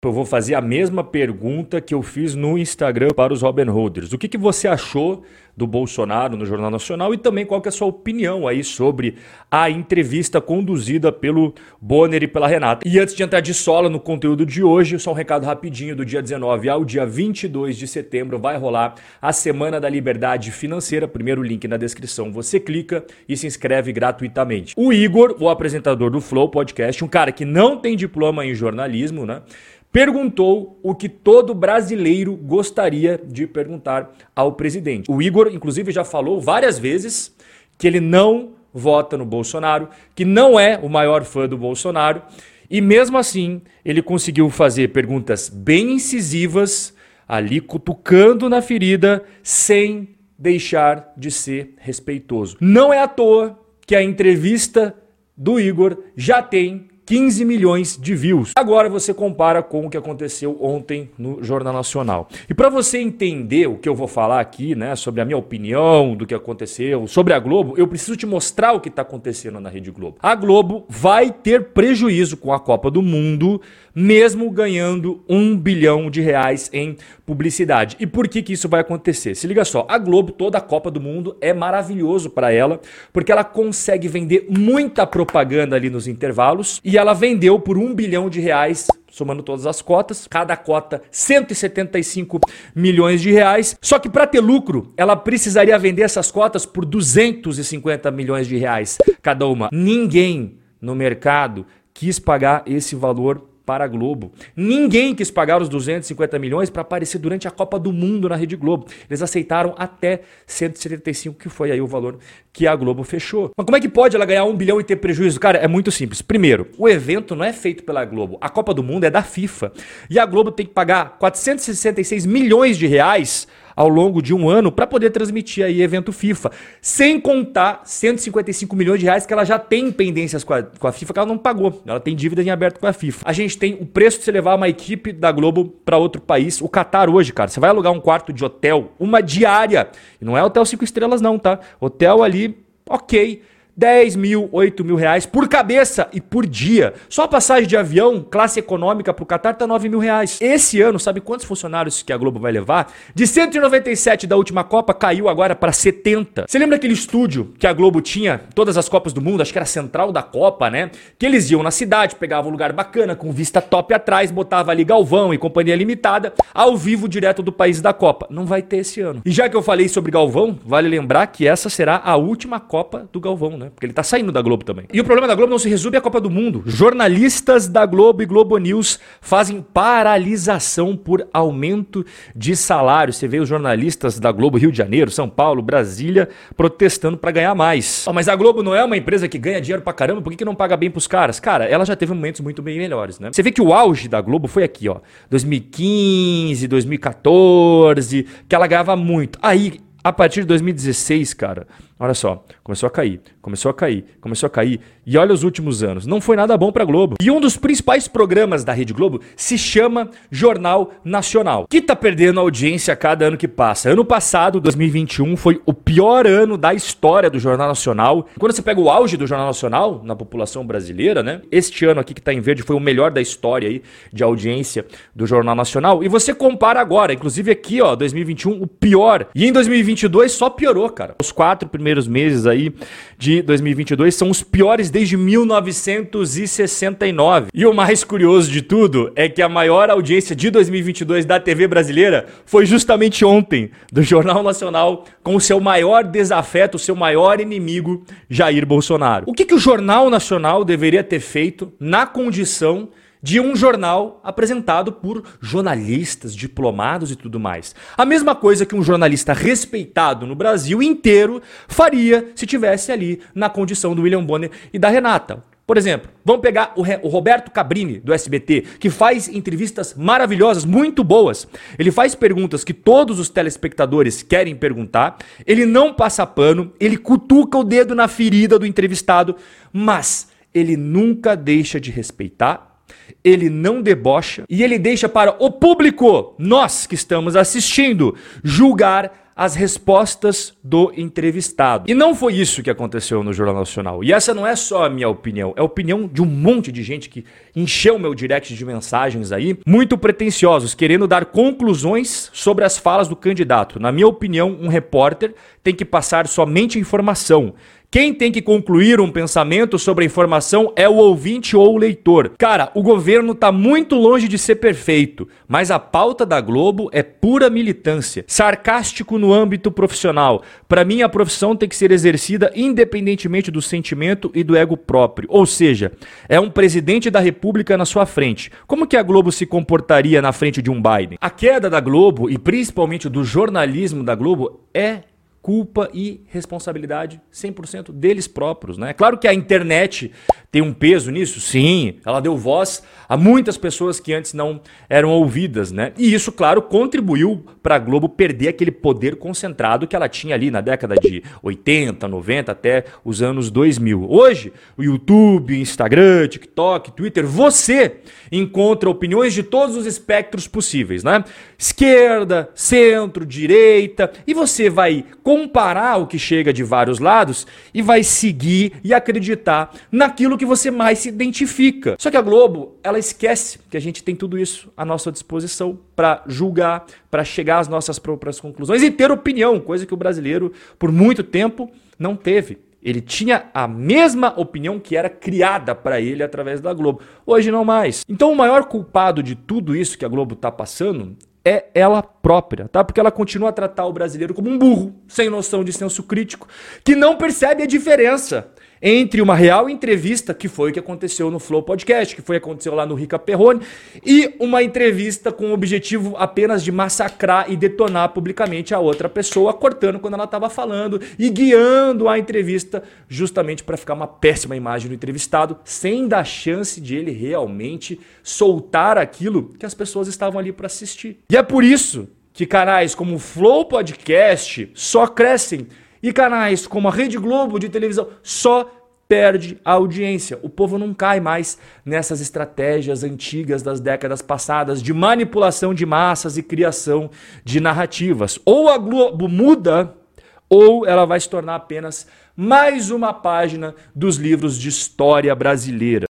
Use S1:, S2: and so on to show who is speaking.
S1: Eu vou fazer a mesma pergunta que eu fiz no Instagram para os Robin Holders. O que, que você achou do Bolsonaro no Jornal Nacional e também qual que é a sua opinião aí sobre a entrevista conduzida pelo Bonner e pela Renata. E antes de entrar de sola no conteúdo de hoje, só um recado rapidinho do dia 19 ao dia 22 de setembro vai rolar a Semana da Liberdade Financeira. Primeiro link na descrição, você clica e se inscreve gratuitamente. O Igor, o apresentador do Flow Podcast, um cara que não tem diploma em jornalismo, né? perguntou o que todo brasileiro gostaria de perguntar ao presidente. O Igor, inclusive, já falou várias vezes que ele não vota no Bolsonaro, que não é o maior fã do Bolsonaro, e mesmo assim ele conseguiu fazer perguntas bem incisivas, ali cutucando na ferida, sem deixar de ser respeitoso. Não é à toa que a entrevista do Igor já tem 15 milhões de views. Agora você compara com o que aconteceu ontem no Jornal Nacional. E para você entender o que eu vou falar aqui, né, sobre a minha opinião do que aconteceu, sobre a Globo, eu preciso te mostrar o que está acontecendo na Rede Globo. A Globo vai ter prejuízo com a Copa do Mundo, mesmo ganhando um bilhão de reais em publicidade. E por que, que isso vai acontecer? Se liga só, a Globo, toda a Copa do Mundo, é maravilhoso para ela, porque ela consegue vender muita propaganda ali nos intervalos e ela vendeu por um bilhão de reais somando todas as cotas, cada cota 175 milhões de reais. Só que para ter lucro, ela precisaria vender essas cotas por 250 milhões de reais cada uma. Ninguém no mercado quis pagar esse valor para a Globo. Ninguém quis pagar os 250 milhões para aparecer durante a Copa do Mundo na Rede Globo. Eles aceitaram até 175, que foi aí o valor que a Globo fechou. Mas como é que pode ela ganhar um bilhão e ter prejuízo? Cara, é muito simples. Primeiro, o evento não é feito pela Globo. A Copa do Mundo é da FIFA. E a Globo tem que pagar 466 milhões de reais ao longo de um ano para poder transmitir aí evento FIFA. Sem contar 155 milhões de reais que ela já tem pendências com a, com a FIFA que ela não pagou. Ela tem dívidas em aberto com a FIFA. A gente tem o preço de você levar uma equipe da Globo para outro país. O Qatar hoje, cara, você vai alugar um quarto de hotel, uma diária. E não é hotel cinco estrelas não, tá? Hotel ali, ok 10 mil, 8 mil reais por cabeça e por dia. Só a passagem de avião, classe econômica para o Qatar, tá 9 mil reais. Esse ano, sabe quantos funcionários que a Globo vai levar? De 197 da última Copa, caiu agora para 70. Você lembra aquele estúdio que a Globo tinha todas as Copas do Mundo? Acho que era central da Copa, né? Que eles iam na cidade, pegavam um lugar bacana, com vista top atrás, botava ali Galvão e Companhia Limitada, ao vivo, direto do país da Copa. Não vai ter esse ano. E já que eu falei sobre Galvão, vale lembrar que essa será a última Copa do Galvão, né? Porque ele tá saindo da Globo também. E o problema da Globo não se resume à Copa do Mundo. Jornalistas da Globo e Globo News fazem paralisação por aumento de salário. Você vê os jornalistas da Globo Rio de Janeiro, São Paulo, Brasília protestando para ganhar mais. Oh, mas a Globo não é uma empresa que ganha dinheiro pra caramba, por que, que não paga bem pros caras? Cara, ela já teve momentos muito bem melhores, né? Você vê que o auge da Globo foi aqui, ó. 2015, 2014, que ela ganhava muito. Aí, a partir de 2016, cara, olha só, começou a cair, começou a cair, começou a cair. E olha os últimos anos, não foi nada bom para Globo. E um dos principais programas da Rede Globo se chama Jornal Nacional, que tá perdendo audiência a cada ano que passa. Ano passado, 2021, foi o pior ano da história do Jornal Nacional. Quando você pega o auge do Jornal Nacional na população brasileira, né? Este ano aqui que tá em verde foi o melhor da história aí de audiência do Jornal Nacional. E você compara agora, inclusive aqui, ó, 2021, o pior. E em 2022 só piorou, cara. Os quatro primeiros meses aí de 2022 são os piores desde 1969. E o mais curioso de tudo é que a maior audiência de 2022 da TV brasileira foi justamente ontem, do Jornal Nacional, com o seu maior desafeto, o seu maior inimigo, Jair Bolsonaro. O que, que o Jornal Nacional deveria ter feito na condição de um jornal apresentado por jornalistas, diplomados e tudo mais. A mesma coisa que um jornalista respeitado no Brasil inteiro faria se tivesse ali na condição do William Bonner e da Renata. Por exemplo, vamos pegar o, o, Roberto Cabrini, do SBT, que faz entrevistas maravilhosas, muito boas. Ele faz perguntas que todos os telespectadores querem perguntar, ele não passa pano, ele cutuca o dedo na ferida do entrevistado, mas ele nunca deixa de respeitar ele não debocha e ele deixa para o público, nós que estamos assistindo, julgar as respostas do entrevistado. E não foi isso que aconteceu no Jornal Nacional. E essa não é só a minha opinião, é a opinião de um monte de gente que encheu meu direct de mensagens aí, muito pretensiosos, querendo dar conclusões sobre as falas do candidato. Na minha opinião, um repórter tem que passar somente informação quem tem que concluir um pensamento sobre a informação é o ouvinte ou o leitor. Cara, o governo está muito longe de ser perfeito, mas a pauta da Globo é pura militância. Sarcástico no âmbito profissional. Para mim, a profissão tem que ser exercida independentemente do sentimento e do ego próprio. Ou seja, é um presidente da República na sua frente. Como que a Globo se comportaria na frente de um Biden? A queda da Globo e principalmente do jornalismo da Globo é culpa e responsabilidade 100% deles próprios, né? Claro que a internet tem um peso nisso, sim, ela deu voz a muitas pessoas que antes não eram ouvidas, né? E isso, claro, contribuiu para a Globo perder aquele poder concentrado que ela tinha ali na década de 80, 90 até os anos 2000. Hoje, o YouTube, Instagram, TikTok, Twitter, você encontra opiniões de todos os espectros possíveis, né? Esquerda, centro, direita, e você vai comparar o que chega de vários lados e vai seguir e acreditar naquilo que você mais se identifica. Só que a Globo, ela esquece que a gente tem tudo isso à nossa disposição para julgar, para chegar às nossas próprias conclusões e ter opinião, coisa que o brasileiro por muito tempo não teve. Ele tinha a mesma opinião que era criada para ele através da Globo. Hoje não mais. Então o maior culpado de tudo isso que a Globo está passando é ela própria, tá? Porque ela continua a tratar o brasileiro como um burro, sem noção de senso crítico, que não percebe a diferença entre uma real entrevista, que foi o que aconteceu no Flow Podcast, que foi o que aconteceu lá no Rica Perrone, e uma entrevista com o objetivo apenas de massacrar e detonar publicamente a outra pessoa, cortando quando ela estava falando e guiando a entrevista justamente para ficar uma péssima imagem do entrevistado, sem dar chance de ele realmente soltar aquilo que as pessoas estavam ali para assistir. E é por isso que canais como o Flow Podcast só crescem e canais como a Rede Globo de televisão só perde a audiência. O povo não cai mais nessas estratégias antigas das décadas passadas de manipulação de massas e criação de narrativas. Ou a Globo muda, ou ela vai se tornar apenas mais uma página dos livros de história brasileira.